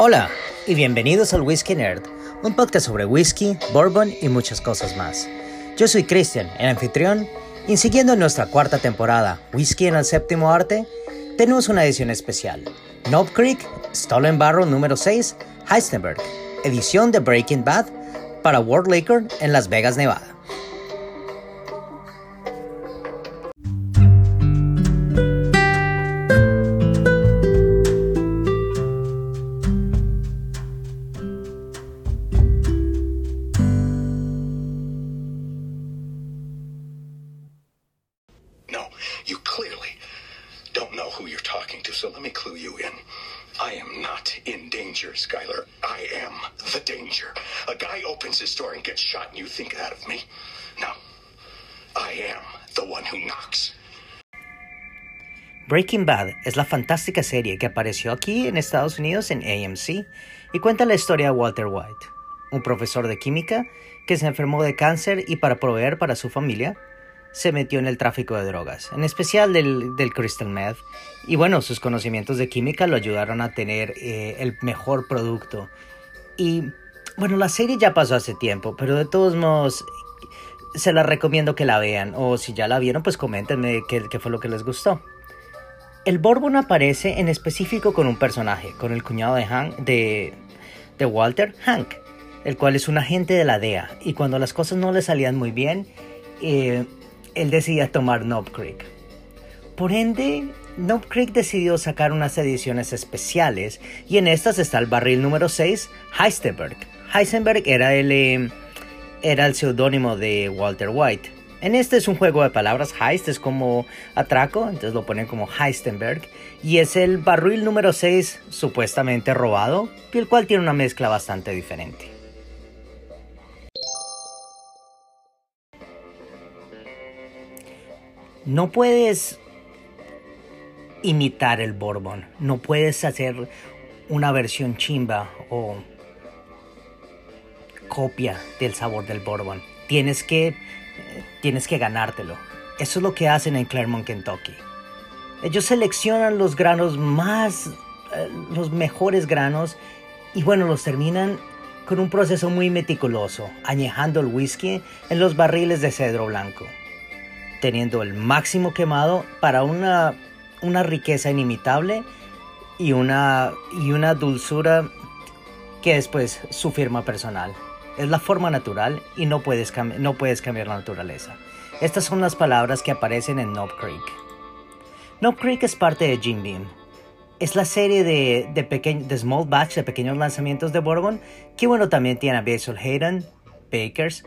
Hola y bienvenidos al Whisky Nerd, un podcast sobre whisky, bourbon y muchas cosas más. Yo soy Christian, el anfitrión, y siguiendo nuestra cuarta temporada, Whisky en el séptimo arte, tenemos una edición especial. Knob Creek, Stolen Barrel número 6, Heisenberg, edición de Breaking Bad para World Liquor en Las Vegas, Nevada. You clearly don't know who you're talking to, so let me clue you in. I am not in danger, Skylar. I am the danger. A guy opens his door and gets shot, and you think that of me? No. I am the one who knocks. Breaking Bad es la fantástica serie que apareció aquí en Estados Unidos en AMC y cuenta la historia de Walter White, un profesor de química que se enfermó de cáncer y para proveer para su familia se metió en el tráfico de drogas, en especial del, del crystal meth. Y bueno, sus conocimientos de química lo ayudaron a tener eh, el mejor producto. Y bueno, la serie ya pasó hace tiempo, pero de todos modos se la recomiendo que la vean. O si ya la vieron, pues coméntenme qué, qué fue lo que les gustó. El Bourbon aparece en específico con un personaje, con el cuñado de, Hank, de, de Walter, Hank, el cual es un agente de la DEA. Y cuando las cosas no le salían muy bien, eh, él decidía tomar Knob Creek. Por ende, Knob Creek decidió sacar unas ediciones especiales y en estas está el barril número 6, Heisenberg. Heisenberg era el, eh, era el seudónimo de Walter White. En este es un juego de palabras, Heist es como atraco, entonces lo ponen como Heisenberg. Y es el barril número 6 supuestamente robado, el cual tiene una mezcla bastante diferente. No puedes imitar el Bourbon, no puedes hacer una versión chimba o copia del sabor del Bourbon. Tienes que, tienes que ganártelo. Eso es lo que hacen en Claremont, Kentucky. Ellos seleccionan los granos más, eh, los mejores granos y bueno, los terminan con un proceso muy meticuloso, añejando el whisky en los barriles de cedro blanco teniendo el máximo quemado para una, una riqueza inimitable y una, y una dulzura que es pues su firma personal. Es la forma natural y no puedes, no puedes cambiar la naturaleza. Estas son las palabras que aparecen en Knob Creek. Knob Creek es parte de Jim Beam. Es la serie de, de, de small batch, de pequeños lanzamientos de Bourbon, que bueno, también tiene a Basil Hayden, Bakers,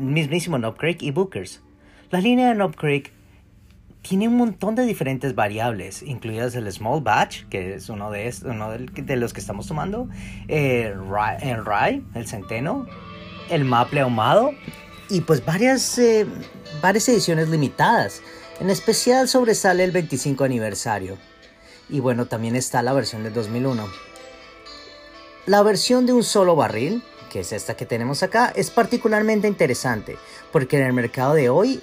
mismísimo Knob Creek y Bookers. La línea de Knob Creek tiene un montón de diferentes variables, incluidas el Small Batch, que es uno de, uno de los que estamos tomando, el Rye, el Centeno, el Maple ahumado y pues varias, eh, varias ediciones limitadas. En especial sobresale el 25 aniversario. Y bueno, también está la versión del 2001. La versión de un solo barril, que es esta que tenemos acá, es particularmente interesante, porque en el mercado de hoy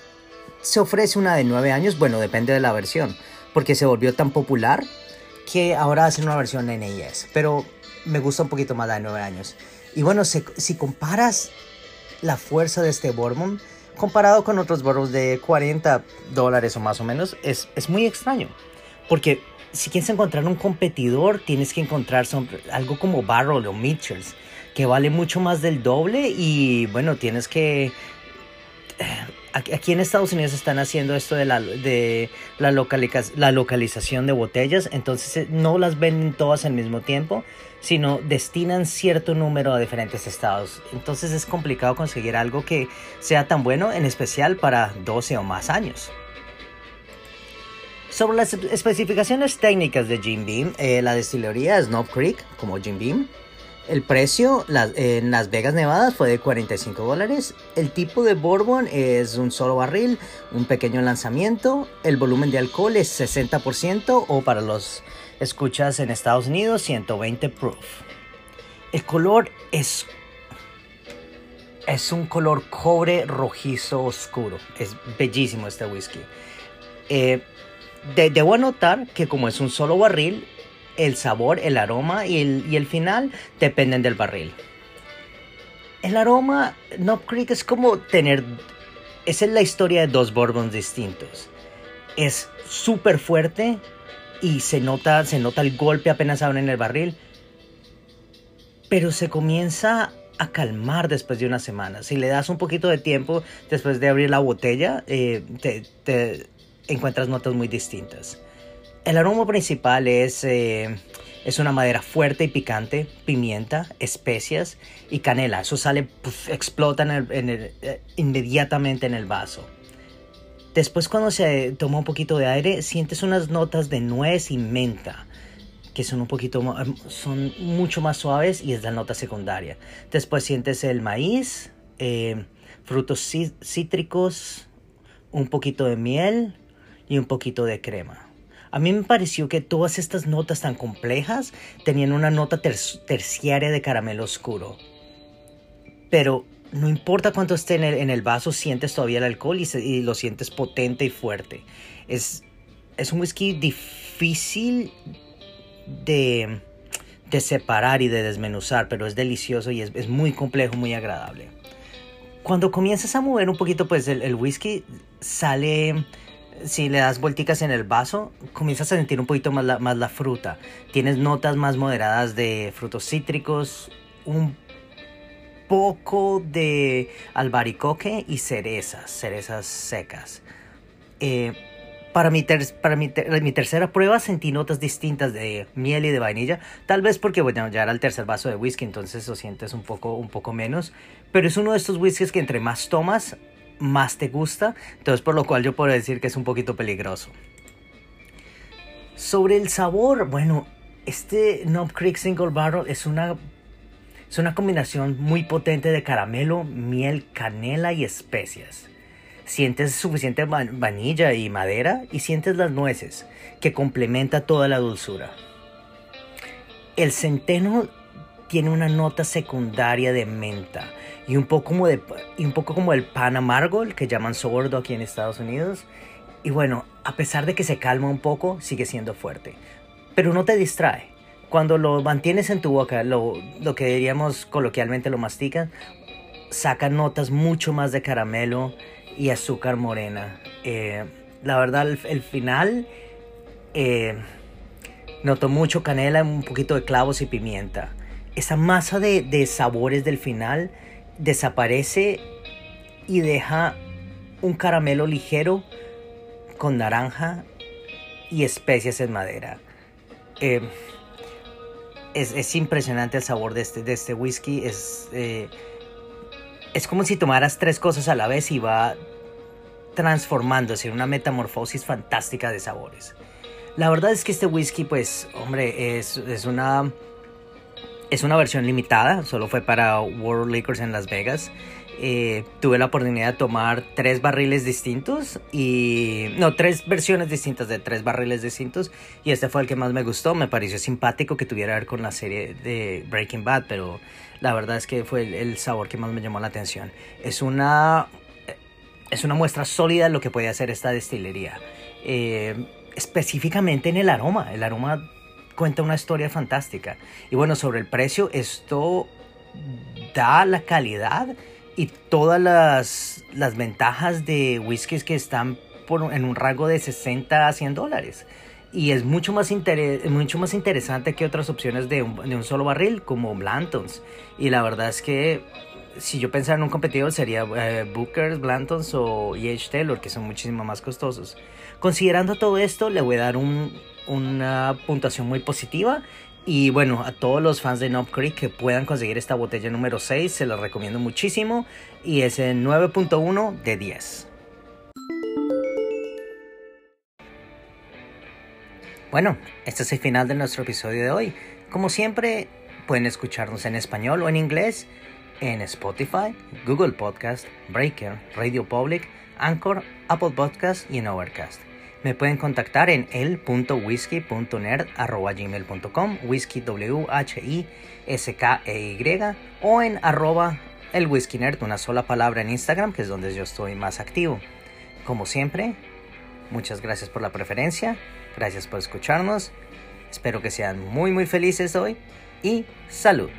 se ofrece una de 9 años, bueno, depende de la versión, porque se volvió tan popular que ahora hacen una versión NIS, pero me gusta un poquito más la de 9 años. Y bueno, si, comparas la fuerza de este Bourbon comparado con otros Bourbons de 40 dólares o más o menos, es, es muy extraño, porque si quieres encontrar un competidor, tienes que encontrar algo como Barrel o Mitchells, que vale mucho más del doble y bueno, tienes que aquí en Estados Unidos están haciendo esto de la, de la, la localización de botellas, entonces eh, no las venden todas al mismo tiempo, sino destinan cierto número a diferentes estados. Entonces es complicado conseguir algo que sea tan bueno, en especial para 12 o más años. Sobre las especificaciones técnicas de Jim Beam, eh, la destilería Snow Creek, como Jim Beam, el precio en Las Vegas, Nevada fue de 45 dólares. El tipo de bourbon es un solo barril, un pequeño lanzamiento. El volumen de alcohol es 60% o para los escuchas en Estados Unidos 120 proof. El color es es un color cobre rojizo oscuro. Es bellísimo este whisky. Eh, debo anotar que como es un solo barril, el sabor, el aroma y el, y el final dependen del barril. El aroma, Knob Creek es como tener... Esa es la historia de dos bourbons distintos. Es súper fuerte y se nota, se nota el golpe apenas abren el barril. Pero se comienza a calmar después de una semana. Si le das un poquito de tiempo después de abrir la botella, eh, te, encuentras notas muy distintas. El aroma principal es, eh, es una madera fuerte y picante, pimienta, especias y canela. Eso sale, explota en eh, inmediatamente en el vaso. Después cuando se toma un poquito de aire, sientes unas notas de nuez y menta que son un poquito, son mucho más suaves y es la nota secundaria. Después sientes el maíz, eh, frutos cítricos, un poquito de miel y un poquito de crema. A mí me pareció que todas estas notas tan complejas tenían una nota terciaria de caramelo oscuro. Pero no importa cuánto esté en el, vaso, sientes todavía el alcohol y, lo sientes potente y fuerte. Es, es un whisky difícil de, separar y de desmenuzar, pero es delicioso y es, muy complejo, muy agradable. Cuando comienzas a mover un poquito, pues el, whisky sale, si le das vuelticas en el vaso, comienzas a sentir un poquito más la, más la fruta. Tienes notas más moderadas de frutos cítricos, un poco de albaricoque y cerezas, cerezas secas. Eh, para, mi, para mi, tercera prueba sentí notas distintas de miel y de vainilla. Tal vez porque bueno, ya era el tercer vaso de whisky, entonces lo sientes un poco, un poco menos. Pero es uno de estos whiskies que entre más tomas, más te gusta. Entonces por lo cual yo puedo decir que es un poquito peligroso. Sobre el sabor, bueno, este Knob Creek Single Barrel es una, es una combinación muy potente de caramelo, miel, canela y especias. Sientes suficiente vainilla y madera y sientes las nueces, que complementa toda la dulzura. El centeno tiene una nota secundaria de menta y un poco como, de, y un poco como el pan amargo, el que llaman sordo aquí en Estados Unidos. Y bueno, a pesar de que se calma un poco, sigue siendo fuerte. Pero no te distrae. Cuando lo mantienes en tu boca, lo, lo que diríamos coloquialmente lo masticas, saca notas mucho más de caramelo, y azúcar morena. Eh, la verdad, el, final eh, noto mucho canela, un poquito de clavos y pimienta. Esa masa de, de sabores del final desaparece y deja un caramelo ligero con naranja y especias en madera. Eh, es, es, impresionante el sabor de este, de este whisky. Es, es como si tomaras tres cosas a la vez y va transformándose en una metamorfosis fantástica de sabores. La verdad es que este whisky, pues, hombre, es, es una es una versión limitada, solo fue para World Liquors en Las Vegas. Eh, tuve la oportunidad de tomar tres barriles distintos y no tres versiones distintas de tres barriles distintos y este fue el que más me gustó. Me pareció simpático que tuviera que ver con la serie de Breaking Bad pero la verdad es que fue el, sabor que más me llamó la atención. Es una es una muestra sólida de lo que puede hacer esta destilería. Eh, específicamente en el aroma el aroma cuenta una historia fantástica y bueno sobre el precio esto da la calidad y todas las, las ventajas de whiskies que están por, en un rango de 60 a 100 dólares. Y es mucho más, mucho más interesante que otras opciones de un, de un solo barril como Blantons. Y la verdad es que si yo pensara en un competidor sería eh, Booker's, Blantons o E.H. Taylor, que son muchísimo más costosos. Considerando todo esto, le voy a dar un, una puntuación muy positiva y bueno, a todos los fans de Knob Creek que puedan conseguir esta botella número 6, se los recomiendo muchísimo. Y es el 9.1 de 10. Bueno, este es el final de nuestro episodio de hoy. Como siempre, pueden escucharnos en español o en inglés en Spotify, Google Podcast, Breaker, Radio Public, Anchor, Apple Podcast y en Overcast. Me pueden contactar en el.whisky.nerd.gmail.com Whisky W H I S K E Y o en arroba el whisky nerd, una sola palabra en Instagram, que es donde yo estoy más activo. Como siempre, muchas gracias por la preferencia, gracias por escucharnos Espero que sean muy muy felices hoy y salud.